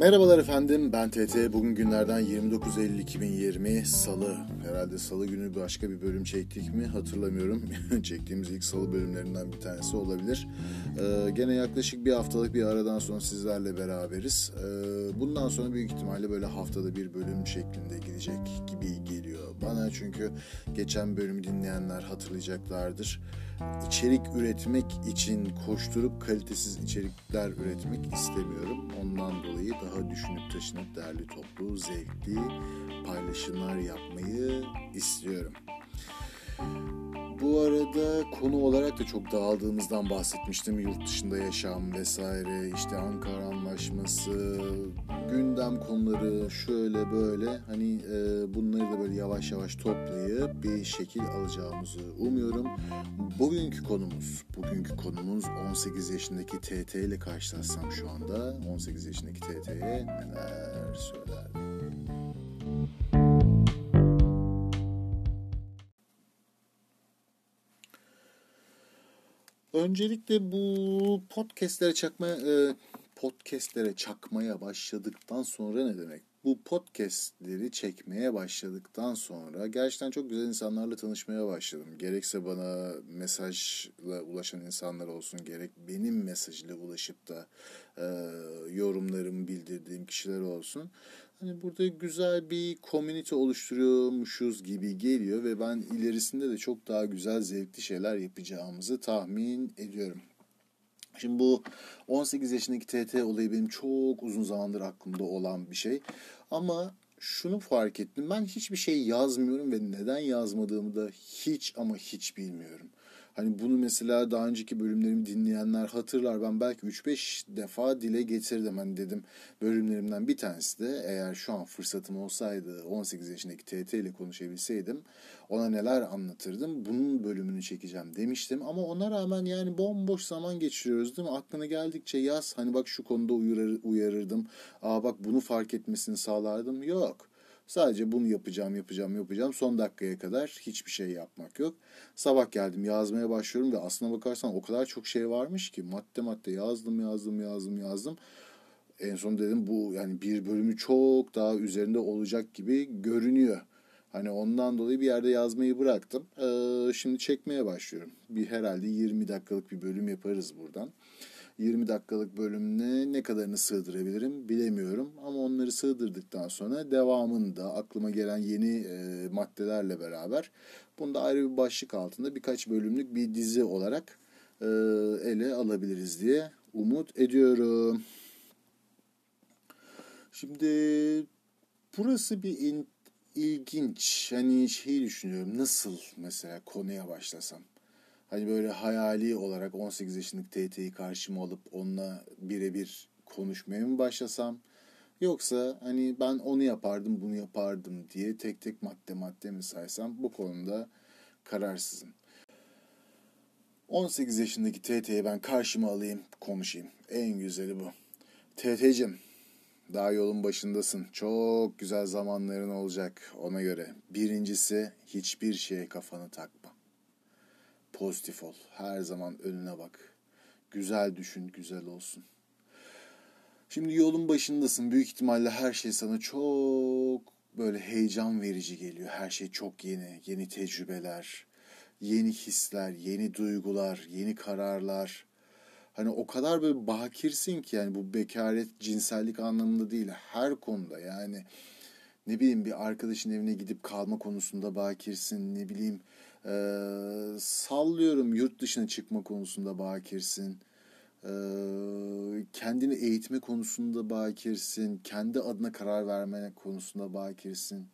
Merhabalar efendim ben TT. Bugün günlerden 29 Eylül 2020 Salı. Herhalde Salı günü başka bir bölüm çektik mi hatırlamıyorum. Çektiğimiz ilk Salı bölümlerinden bir tanesi olabilir. Ee, gene yaklaşık bir haftalık bir aradan sonra sizlerle beraberiz. Ee, bundan sonra büyük ihtimalle böyle haftada bir bölüm şeklinde gidecek gibi geliyor bana. Çünkü geçen bölümü dinleyenler hatırlayacaklardır. İçerik üretmek için koşturup kalitesiz içerikler üretmek istemiyorum. Ondan dolayı daha düşünüp taşınıp değerli toplu, zevkli paylaşımlar yapmayı istiyorum. Bu arada konu olarak da çok dağıldığımızdan bahsetmiştim. Yurt dışında yaşam vesaire, işte Ankara Anlaşması, gündem konuları şöyle böyle hani e, bunları da böyle yavaş yavaş toplayıp bir şekil alacağımızı umuyorum. Bugünkü konumuz, bugünkü konumuz 18 yaşındaki TT ile karşılaşsam şu anda 18 yaşındaki TT'ye neler söyler? Öncelikle bu podcastlere çakmaya e, podcastlere çakmaya başladıktan sonra ne demek? Bu podcastleri çekmeye başladıktan sonra gerçekten çok güzel insanlarla tanışmaya başladım. Gerekse bana mesajla ulaşan insanlar olsun, gerek benim mesajla ulaşıp da e, yorumlarımı bildirdiğim kişiler olsun. Hani burada güzel bir komünite oluşturuyormuşuz gibi geliyor ve ben ilerisinde de çok daha güzel zevkli şeyler yapacağımızı tahmin ediyorum. Şimdi bu 18 yaşındaki TT olayı benim çok uzun zamandır aklımda olan bir şey. Ama şunu fark ettim. Ben hiçbir şey yazmıyorum ve neden yazmadığımı da hiç ama hiç bilmiyorum. Hani bunu mesela daha önceki bölümlerimi dinleyenler hatırlar. Ben belki 3-5 defa dile getirdim. Hani dedim bölümlerimden bir tanesi de eğer şu an fırsatım olsaydı 18 yaşındaki TT ile konuşabilseydim ona neler anlatırdım. Bunun bölümünü çekeceğim demiştim. Ama ona rağmen yani bomboş zaman geçiriyoruz değil mi? Aklına geldikçe yaz. Hani bak şu konuda uyarır, uyarırdım. Aa bak bunu fark etmesini sağlardım. Yok. Sadece bunu yapacağım, yapacağım, yapacağım. Son dakikaya kadar hiçbir şey yapmak yok. Sabah geldim yazmaya başlıyorum ve aslına bakarsan o kadar çok şey varmış ki madde madde yazdım, yazdım, yazdım, yazdım. En son dedim bu yani bir bölümü çok daha üzerinde olacak gibi görünüyor. Hani ondan dolayı bir yerde yazmayı bıraktım. Ee, şimdi çekmeye başlıyorum. Bir herhalde 20 dakikalık bir bölüm yaparız buradan. 20 dakikalık bölümüne ne kadarını sığdırabilirim bilemiyorum. Ama onları sığdırdıktan sonra devamında aklıma gelen yeni e, maddelerle beraber bunu da ayrı bir başlık altında birkaç bölümlük bir dizi olarak e, ele alabiliriz diye umut ediyorum. Şimdi burası bir in, ilginç. Hani şey düşünüyorum nasıl mesela konuya başlasam hani böyle hayali olarak 18 yaşındaki TT'yi karşıma alıp onunla birebir konuşmaya mı başlasam? Yoksa hani ben onu yapardım bunu yapardım diye tek tek madde madde mi saysam bu konuda kararsızım. 18 yaşındaki TT'yi ben karşıma alayım konuşayım. En güzeli bu. TT'cim daha yolun başındasın. Çok güzel zamanların olacak ona göre. Birincisi hiçbir şeye kafanı takma. Pozitif ol. Her zaman önüne bak. Güzel düşün, güzel olsun. Şimdi yolun başındasın. Büyük ihtimalle her şey sana çok böyle heyecan verici geliyor. Her şey çok yeni. Yeni tecrübeler, yeni hisler, yeni duygular, yeni kararlar. Hani o kadar böyle bakirsin ki yani bu bekaret cinsellik anlamında değil. Her konuda yani ne bileyim bir arkadaşın evine gidip kalma konusunda bakirsin. Ne bileyim ee, sallıyorum yurt dışına çıkma konusunda bakirsin. Ee, kendini eğitme konusunda bakirsin. Kendi adına karar verme konusunda bakirsin.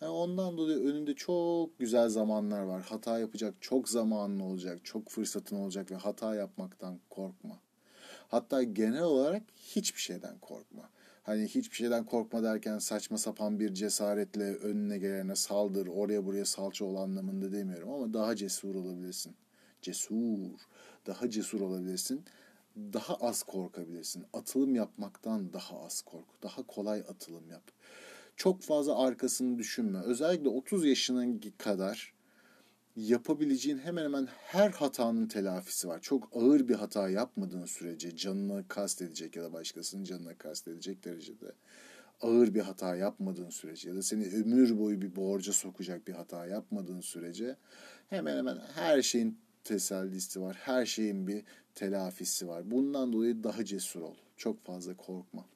Yani ondan dolayı önünde çok güzel zamanlar var. Hata yapacak çok zamanın olacak, çok fırsatın olacak ve hata yapmaktan korkma. Hatta genel olarak hiçbir şeyden korkma. Hani hiçbir şeyden korkma derken saçma sapan bir cesaretle önüne gelene saldır, oraya buraya salça ol anlamında demiyorum ama daha cesur olabilirsin. Cesur, daha cesur olabilirsin. Daha az korkabilirsin. Atılım yapmaktan daha az kork. Daha kolay atılım yap. Çok fazla arkasını düşünme. Özellikle 30 yaşına kadar yapabileceğin hemen hemen her hatanın telafisi var. Çok ağır bir hata yapmadığın sürece canına kastedecek ya da başkasının canına kastedecek derecede ağır bir hata yapmadığın sürece ya da seni ömür boyu bir borca sokacak bir hata yapmadığın sürece hemen hemen her şeyin tesellisi var. Her şeyin bir telafisi var. Bundan dolayı daha cesur ol. Çok fazla korkma.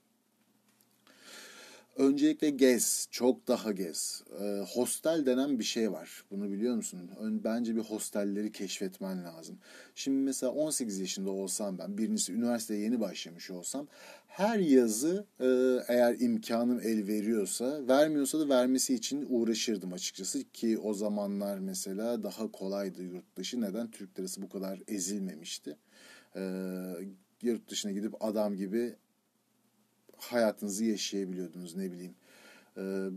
Öncelikle gez, çok daha gez. E, hostel denen bir şey var. Bunu biliyor musun? Ön, bence bir hostelleri keşfetmen lazım. Şimdi mesela 18 yaşında olsam ben, birincisi üniversiteye yeni başlamış olsam, her yazı e, eğer imkanım el veriyorsa, vermiyorsa da vermesi için uğraşırdım açıkçası. Ki o zamanlar mesela daha kolaydı yurt dışı. Neden? Türk lirası bu kadar ezilmemişti. E, yurt dışına gidip adam gibi hayatınızı yaşayabiliyordunuz ne bileyim.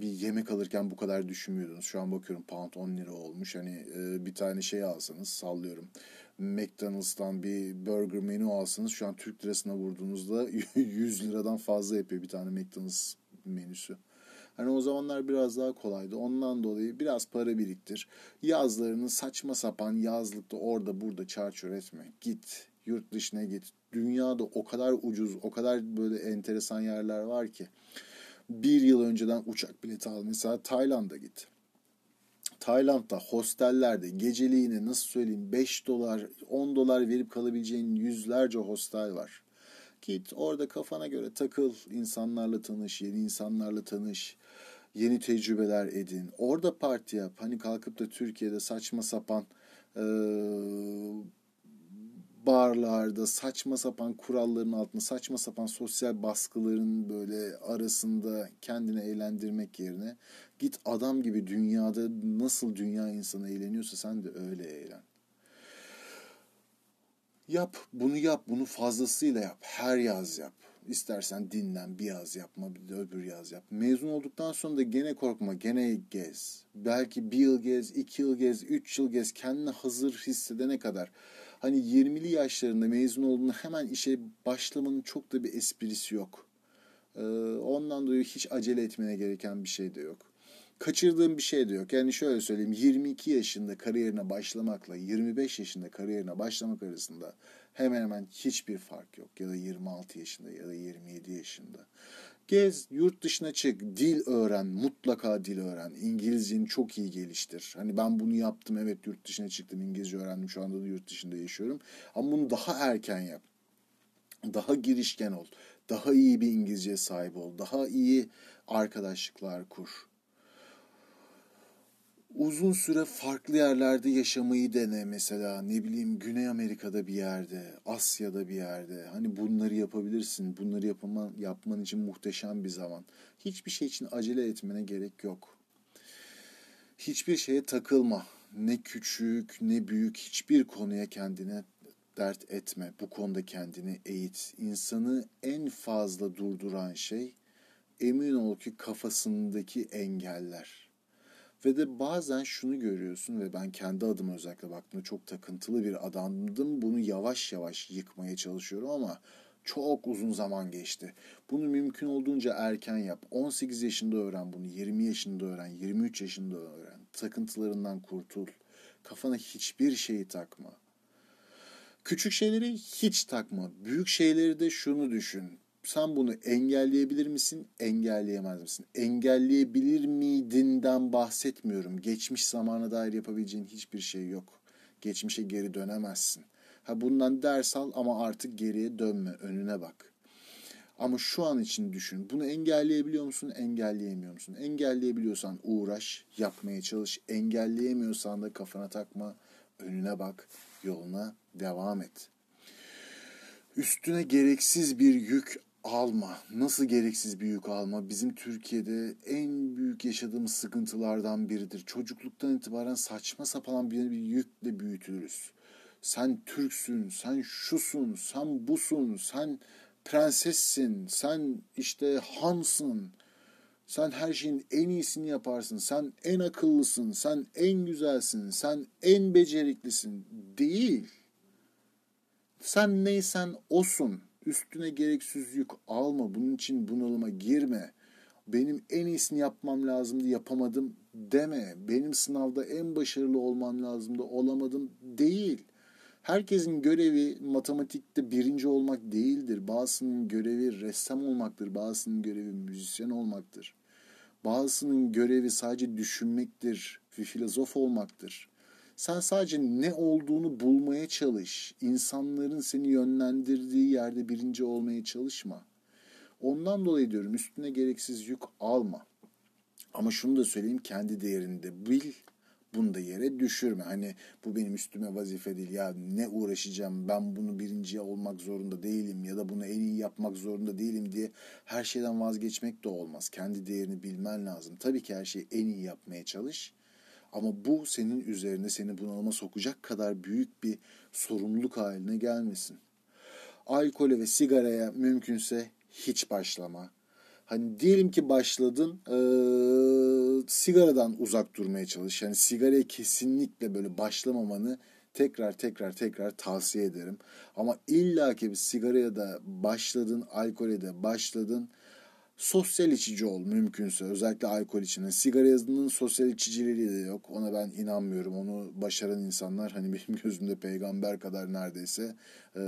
bir yemek alırken bu kadar düşünmüyordunuz. Şu an bakıyorum pound 10 lira olmuş. Hani bir tane şey alsanız sallıyorum. McDonald's'tan bir burger menü alsanız şu an Türk lirasına vurduğunuzda 100 liradan fazla yapıyor bir tane McDonald's menüsü. Hani o zamanlar biraz daha kolaydı. Ondan dolayı biraz para biriktir. Yazlarını saçma sapan yazlıkta orada burada çarçur etme. Git yurt dışına git. Dünyada o kadar ucuz, o kadar böyle enteresan yerler var ki. Bir yıl önceden uçak bileti al. Mesela Tayland'a git. Tayland'da hostellerde geceliğine nasıl söyleyeyim 5 dolar 10 dolar verip kalabileceğin yüzlerce hostel var. Git orada kafana göre takıl, insanlarla tanış, yeni insanlarla tanış, yeni tecrübeler edin. Orada parti yap. Hani kalkıp da Türkiye'de saçma sapan e, barlarda saçma sapan kuralların altında saçma sapan sosyal baskıların böyle arasında kendini eğlendirmek yerine git adam gibi dünyada nasıl dünya insanı eğleniyorsa sen de öyle eğlen. Yap, bunu yap, bunu fazlasıyla yap. Her yaz yap. İstersen dinlen, bir yaz yapma, bir de öbür yaz yap. Mezun olduktan sonra da gene korkma, gene gez. Belki bir yıl gez, iki yıl gez, üç yıl gez. Kendini hazır hissedene kadar hani 20'li yaşlarında mezun olduğunda hemen işe başlamanın çok da bir esprisi yok. Ee, ondan dolayı hiç acele etmene gereken bir şey de yok. Kaçırdığım bir şey de yok. Yani şöyle söyleyeyim 22 yaşında kariyerine başlamakla 25 yaşında kariyerine başlamak arasında hemen hemen hiçbir fark yok. Ya da 26 yaşında ya da 27 yaşında. Gez, yurt dışına çık, dil öğren, mutlaka dil öğren. İngilizceni çok iyi geliştir. Hani ben bunu yaptım, evet yurt dışına çıktım, İngilizce öğrendim, şu anda da yurt dışında yaşıyorum. Ama bunu daha erken yap. Daha girişken ol. Daha iyi bir İngilizceye sahip ol. Daha iyi arkadaşlıklar kur uzun süre farklı yerlerde yaşamayı dene mesela ne bileyim Güney Amerika'da bir yerde, Asya'da bir yerde. Hani bunları yapabilirsin. Bunları yapman, yapman için muhteşem bir zaman. Hiçbir şey için acele etmene gerek yok. Hiçbir şeye takılma. Ne küçük ne büyük hiçbir konuya kendine dert etme. Bu konuda kendini eğit. İnsanı en fazla durduran şey emin ol ki kafasındaki engeller ve de bazen şunu görüyorsun ve ben kendi adıma özellikle baktığımda çok takıntılı bir adamdım. Bunu yavaş yavaş yıkmaya çalışıyorum ama çok uzun zaman geçti. Bunu mümkün olduğunca erken yap. 18 yaşında öğren bunu, 20 yaşında öğren, 23 yaşında öğren. Takıntılarından kurtul. Kafana hiçbir şeyi takma. Küçük şeyleri hiç takma. Büyük şeyleri de şunu düşün sen bunu engelleyebilir misin, engelleyemez misin? Engelleyebilir miydinden bahsetmiyorum. Geçmiş zamana dair yapabileceğin hiçbir şey yok. Geçmişe geri dönemezsin. Ha bundan ders al ama artık geriye dönme, önüne bak. Ama şu an için düşün. Bunu engelleyebiliyor musun, engelleyemiyor musun? Engelleyebiliyorsan uğraş, yapmaya çalış. Engelleyemiyorsan da kafana takma, önüne bak, yoluna devam et. Üstüne gereksiz bir yük alma. Nasıl gereksiz bir yük alma? Bizim Türkiye'de en büyük yaşadığımız sıkıntılardan biridir. Çocukluktan itibaren saçma sapan bir, bir yükle büyütülürüz. Sen Türksün, sen şusun, sen busun, sen prensessin, sen işte hansın. Sen her şeyin en iyisini yaparsın. Sen en akıllısın, sen en güzelsin, sen en beceriklisin. Değil. Sen neysen osun. Üstüne gereksiz yük alma. Bunun için bunalıma girme. benim en iyisini yapmam lazımdı yapamadım deme. Benim sınavda en başarılı olmam lazımdı olamadım değil. Herkesin görevi matematikte birinci olmak değildir. Bazısının görevi ressam olmaktır. Bazısının görevi müzisyen olmaktır. Bazısının görevi sadece düşünmektir. Bir filozof olmaktır. Sen sadece ne olduğunu bulmaya çalış. İnsanların seni yönlendirdiği yerde birinci olmaya çalışma. Ondan dolayı diyorum üstüne gereksiz yük alma. Ama şunu da söyleyeyim kendi değerinde bil bunu da yere düşürme. Hani bu benim üstüme vazife değil ya ne uğraşacağım ben bunu birinciye olmak zorunda değilim ya da bunu en iyi yapmak zorunda değilim diye her şeyden vazgeçmek de olmaz. Kendi değerini bilmen lazım. Tabii ki her şeyi en iyi yapmaya çalış. Ama bu senin üzerine seni bunalıma sokacak kadar büyük bir sorumluluk haline gelmesin. Alkole ve sigaraya mümkünse hiç başlama. Hani diyelim ki başladın e, sigaradan uzak durmaya çalış. Yani sigaraya kesinlikle böyle başlamamanı tekrar tekrar tekrar tavsiye ederim. Ama illa ki bir sigaraya da başladın, alkole de başladın sosyal içici ol mümkünse özellikle alkol için. Sigara yazının sosyal içiciliği de yok. Ona ben inanmıyorum. Onu başaran insanlar hani benim gözümde peygamber kadar neredeyse ee,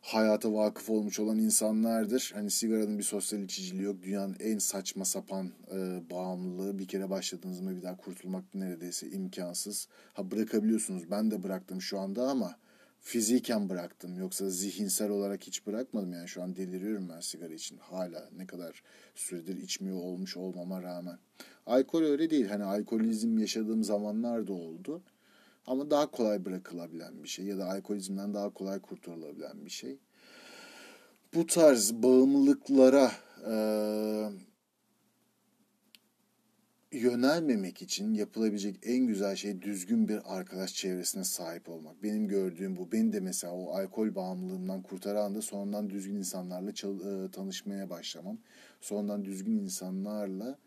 hayata vakıf olmuş olan insanlardır. Hani sigaranın bir sosyal içiciliği yok. Dünyanın en saçma sapan e, bağımlılığı. Bir kere başladığınız mı bir daha kurtulmak neredeyse imkansız. Ha bırakabiliyorsunuz. Ben de bıraktım şu anda ama fiziken bıraktım. Yoksa zihinsel olarak hiç bırakmadım. Yani şu an deliriyorum ben sigara için. Hala ne kadar süredir içmiyor olmuş olmama rağmen. Alkol öyle değil. Hani alkolizm yaşadığım zamanlar da oldu. Ama daha kolay bırakılabilen bir şey ya da alkolizmden daha kolay kurtulabilen bir şey. Bu tarz bağımlılıklara e, yönelmemek için yapılabilecek en güzel şey düzgün bir arkadaş çevresine sahip olmak. Benim gördüğüm bu. Beni de mesela o alkol bağımlılığından kurtaran da sonradan düzgün insanlarla e, tanışmaya başlamam. Sonradan düzgün insanlarla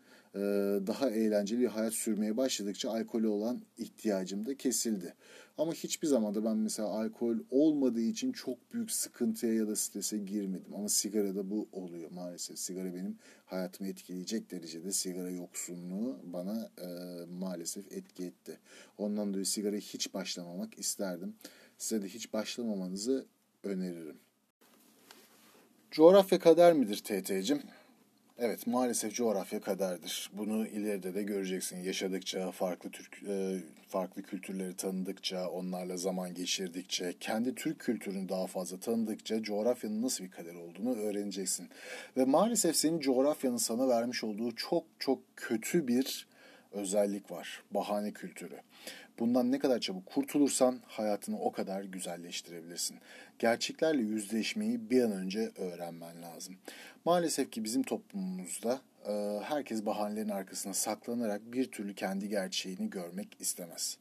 daha eğlenceli bir hayat sürmeye başladıkça alkole olan ihtiyacım da kesildi. Ama hiçbir zaman da ben mesela alkol olmadığı için çok büyük sıkıntıya ya da strese girmedim. Ama sigarada bu oluyor maalesef. Sigara benim hayatımı etkileyecek derecede sigara yoksunluğu bana e, maalesef etki etti. Ondan dolayı sigarayı hiç başlamamak isterdim. Size de hiç başlamamanızı öneririm. Coğrafya kader midir TT'cim? Evet maalesef coğrafya kaderdir. Bunu ileride de göreceksin. Yaşadıkça, farklı Türk e, farklı kültürleri tanıdıkça, onlarla zaman geçirdikçe, kendi Türk kültürünü daha fazla tanıdıkça coğrafyanın nasıl bir kader olduğunu öğreneceksin. Ve maalesef senin coğrafyanın sana vermiş olduğu çok çok kötü bir özellik var. Bahane kültürü. Bundan ne kadar çabuk kurtulursan hayatını o kadar güzelleştirebilirsin. Gerçeklerle yüzleşmeyi bir an önce öğrenmen lazım. Maalesef ki bizim toplumumuzda e, herkes bahanelerin arkasına saklanarak bir türlü kendi gerçeğini görmek istemez.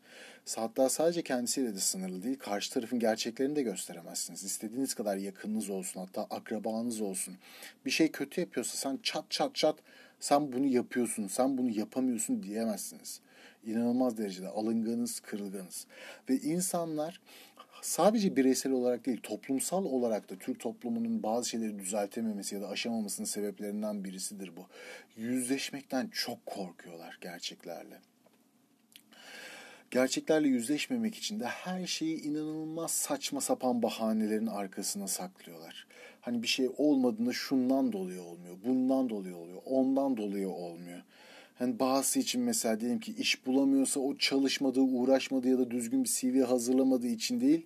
Hatta sadece kendisiyle de sınırlı değil, karşı tarafın gerçeklerini de gösteremezsiniz. İstediğiniz kadar yakınınız olsun, hatta akrabanız olsun. Bir şey kötü yapıyorsa sen çat çat çat sen bunu yapıyorsun, sen bunu yapamıyorsun diyemezsiniz. İnanılmaz derecede alınganız, kırılganız. Ve insanlar sadece bireysel olarak değil, toplumsal olarak da Türk toplumunun bazı şeyleri düzeltememesi ya da aşamamasının sebeplerinden birisidir bu. Yüzleşmekten çok korkuyorlar gerçeklerle. Gerçeklerle yüzleşmemek için de her şeyi inanılmaz saçma sapan bahanelerin arkasına saklıyorlar. Hani bir şey olmadığında şundan dolayı olmuyor, bundan dolayı oluyor, ondan dolayı olmuyor. Hani bazısı için mesela diyelim ki iş bulamıyorsa o çalışmadığı, uğraşmadığı ya da düzgün bir CV hazırlamadığı için değil.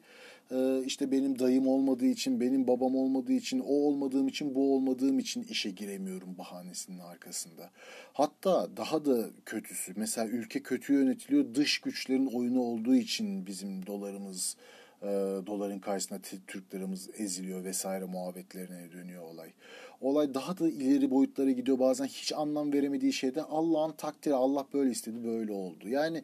E, işte benim dayım olmadığı için, benim babam olmadığı için, o olmadığım için, bu olmadığım için işe giremiyorum bahanesinin arkasında. Hatta daha da kötüsü mesela ülke kötü yönetiliyor dış güçlerin oyunu olduğu için bizim dolarımız e, doların karşısında Türk liramız eziliyor vesaire muhabbetlerine dönüyor olay. Olay daha da ileri boyutlara gidiyor. Bazen hiç anlam veremediği şeyde Allah'ın takdiri Allah böyle istedi böyle oldu. Yani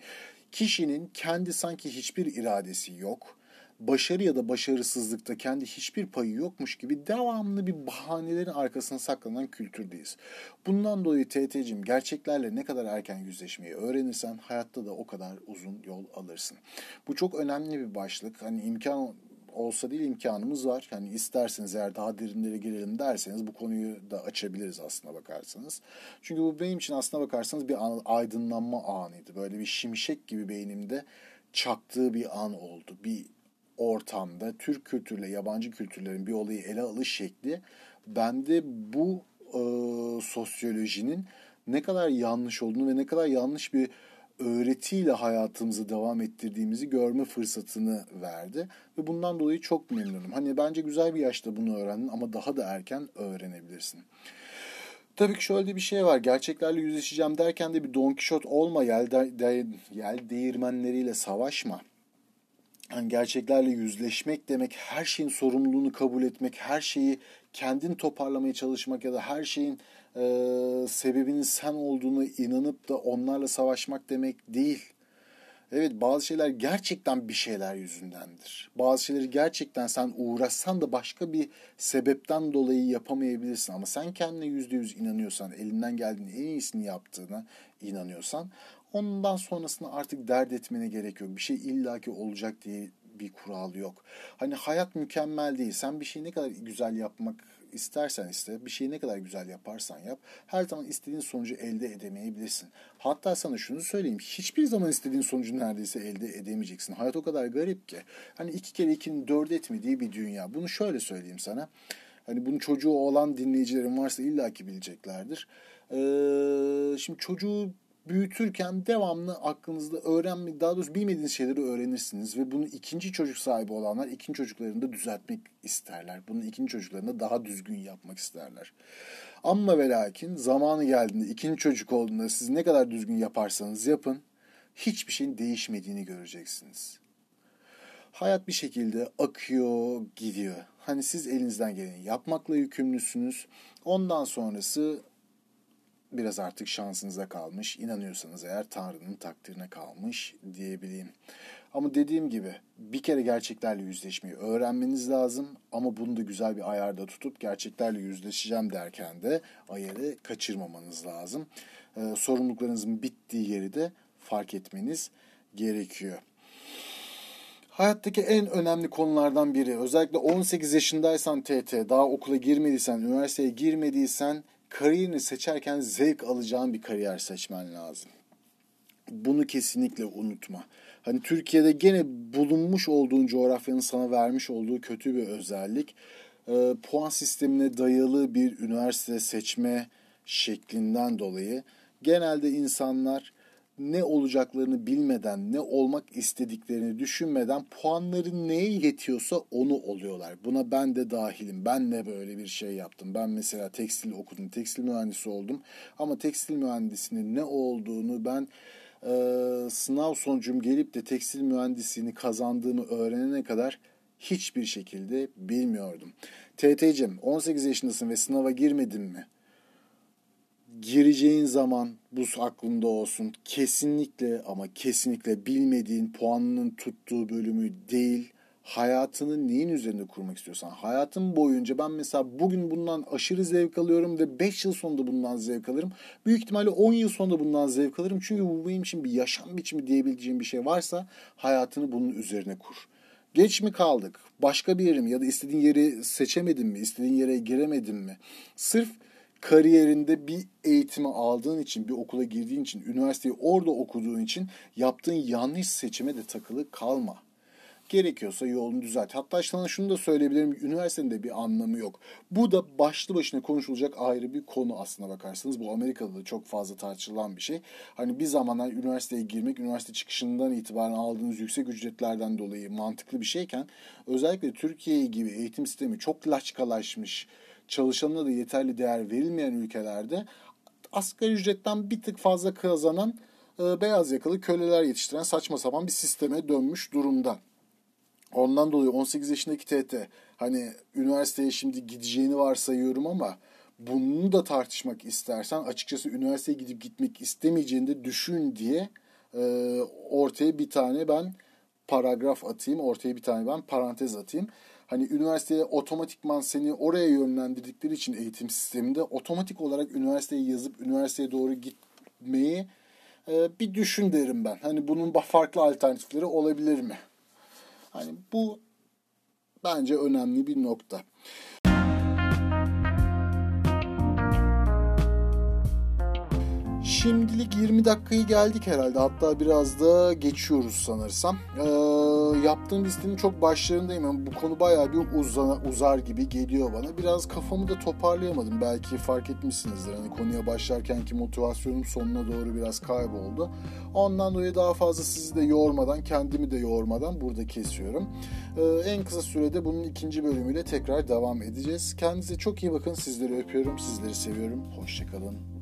kişinin kendi sanki hiçbir iradesi yok başarı ya da başarısızlıkta kendi hiçbir payı yokmuş gibi devamlı bir bahanelerin arkasına saklanan kültürdeyiz. Bundan dolayı TT'cim gerçeklerle ne kadar erken yüzleşmeyi öğrenirsen hayatta da o kadar uzun yol alırsın. Bu çok önemli bir başlık. Hani imkan olsa değil imkanımız var. Yani isterseniz eğer daha derinlere girelim derseniz bu konuyu da açabiliriz aslına bakarsanız. Çünkü bu benim için aslına bakarsanız bir aydınlanma anıydı. Böyle bir şimşek gibi beynimde çaktığı bir an oldu. Bir ortamda Türk kültürle yabancı kültürlerin bir olayı ele alış şekli bende bu e, sosyolojinin ne kadar yanlış olduğunu ve ne kadar yanlış bir öğretiyle hayatımızı devam ettirdiğimizi görme fırsatını verdi. Ve bundan dolayı çok memnunum. Hani bence güzel bir yaşta bunu öğrendin ama daha da erken öğrenebilirsin. Tabii ki şöyle bir şey var. Gerçeklerle yüzleşeceğim derken de bir Don Quixote olma, yel, de, yel değirmenleriyle savaşma. Yani gerçeklerle yüzleşmek demek her şeyin sorumluluğunu kabul etmek, her şeyi kendin toparlamaya çalışmak ya da her şeyin e, sebebinin sen olduğunu inanıp da onlarla savaşmak demek değil. Evet bazı şeyler gerçekten bir şeyler yüzündendir. Bazı şeyleri gerçekten sen uğraşsan da başka bir sebepten dolayı yapamayabilirsin. Ama sen kendine yüzde yüz inanıyorsan, elinden geldiğini en iyisini yaptığına inanıyorsan ondan sonrasını artık dert etmene gerek yok. Bir şey illaki olacak diye bir kural yok. Hani hayat mükemmel değil. Sen bir şeyi ne kadar güzel yapmak istersen iste, bir şeyi ne kadar güzel yaparsan yap, her zaman istediğin sonucu elde edemeyebilirsin. Hatta sana şunu söyleyeyim, hiçbir zaman istediğin sonucu neredeyse elde edemeyeceksin. Hayat o kadar garip ki. Hani iki kere ikinin dört etmediği bir dünya. Bunu şöyle söyleyeyim sana. Hani bunun çocuğu olan dinleyicilerin varsa illaki bileceklerdir. Ee, şimdi çocuğu büyütürken devamlı aklınızda öğrenmek, daha doğrusu bilmediğiniz şeyleri öğrenirsiniz ve bunu ikinci çocuk sahibi olanlar ikinci çocuklarını da düzeltmek isterler. Bunu ikinci çocuklarında daha düzgün yapmak isterler. Ama ve lakin zamanı geldiğinde ikinci çocuk olduğunda siz ne kadar düzgün yaparsanız yapın hiçbir şeyin değişmediğini göreceksiniz. Hayat bir şekilde akıyor, gidiyor. Hani siz elinizden geleni yapmakla yükümlüsünüz. Ondan sonrası biraz artık şansınıza kalmış. İnanıyorsanız eğer Tanrı'nın takdirine kalmış diyebileyim. Ama dediğim gibi bir kere gerçeklerle yüzleşmeyi öğrenmeniz lazım. Ama bunu da güzel bir ayarda tutup gerçeklerle yüzleşeceğim derken de ayarı kaçırmamanız lazım. Ee, sorumluluklarınızın bittiği yeri de fark etmeniz gerekiyor. Hayattaki en önemli konulardan biri özellikle 18 yaşındaysan TT, daha okula girmediysen, üniversiteye girmediysen kariyerini seçerken zevk alacağın bir kariyer seçmen lazım. Bunu kesinlikle unutma. Hani Türkiye'de gene bulunmuş olduğun coğrafyanın sana vermiş olduğu kötü bir özellik. E, puan sistemine dayalı bir üniversite seçme şeklinden dolayı genelde insanlar ne olacaklarını bilmeden, ne olmak istediklerini düşünmeden puanları neye yetiyorsa onu oluyorlar. Buna ben de dahilim. Ben de böyle bir şey yaptım. Ben mesela tekstil okudum, tekstil mühendisi oldum. Ama tekstil mühendisinin ne olduğunu ben e, sınav sonucum gelip de tekstil mühendisliğini kazandığımı öğrenene kadar hiçbir şekilde bilmiyordum. TT'cim 18 yaşındasın ve sınava girmedin mi? Gireceğin zaman bu aklında olsun. Kesinlikle ama kesinlikle bilmediğin puanının tuttuğu bölümü değil, hayatını neyin üzerinde kurmak istiyorsan. Hayatım boyunca ben mesela bugün bundan aşırı zevk alıyorum ve 5 yıl sonunda bundan zevk alırım. Büyük ihtimalle 10 yıl sonunda bundan zevk alırım. Çünkü bu benim için bir yaşam biçimi diyebileceğim bir şey varsa hayatını bunun üzerine kur. Geç mi kaldık? Başka bir yerim ya da istediğin yeri seçemedin mi? İstediğin yere giremedin mi? Sırf kariyerinde bir eğitimi aldığın için, bir okula girdiğin için, üniversiteyi orada okuduğun için yaptığın yanlış seçime de takılı kalma. Gerekiyorsa yolunu düzelt. Hatta sana şunu da söyleyebilirim. Üniversitenin de bir anlamı yok. Bu da başlı başına konuşulacak ayrı bir konu aslına bakarsanız. Bu Amerika'da da çok fazla tartışılan bir şey. Hani bir zamanlar üniversiteye girmek, üniversite çıkışından itibaren aldığınız yüksek ücretlerden dolayı mantıklı bir şeyken özellikle Türkiye gibi eğitim sistemi çok laçkalaşmış, çalışanına da yeterli değer verilmeyen ülkelerde asgari ücretten bir tık fazla kazanan e, beyaz yakalı köleler yetiştiren saçma sapan bir sisteme dönmüş durumda. Ondan dolayı 18 yaşındaki TT hani üniversiteye şimdi gideceğini varsayıyorum ama bunu da tartışmak istersen açıkçası üniversiteye gidip gitmek istemeyeceğini de düşün diye e, ortaya bir tane ben paragraf atayım, ortaya bir tane ben parantez atayım hani üniversiteye otomatikman seni oraya yönlendirdikleri için eğitim sisteminde otomatik olarak üniversiteyi yazıp üniversiteye doğru gitmeyi e, bir düşün derim ben. Hani bunun farklı alternatifleri olabilir mi? Hani bu bence önemli bir nokta. Şimdilik 20 dakikayı geldik herhalde. Hatta biraz da geçiyoruz sanırsam. Ee, yaptığım listenin çok başlarındayım. Yani bu konu bayağı bir uzana, uzar gibi geliyor bana. Biraz kafamı da toparlayamadım. Belki fark etmişsinizdir. Hani konuya başlarkenki motivasyonum sonuna doğru biraz kayboldu. Ondan dolayı daha fazla sizi de yormadan, kendimi de yormadan burada kesiyorum. Ee, en kısa sürede bunun ikinci bölümüyle tekrar devam edeceğiz. Kendinize çok iyi bakın. Sizleri öpüyorum. Sizleri seviyorum. Hoşçakalın.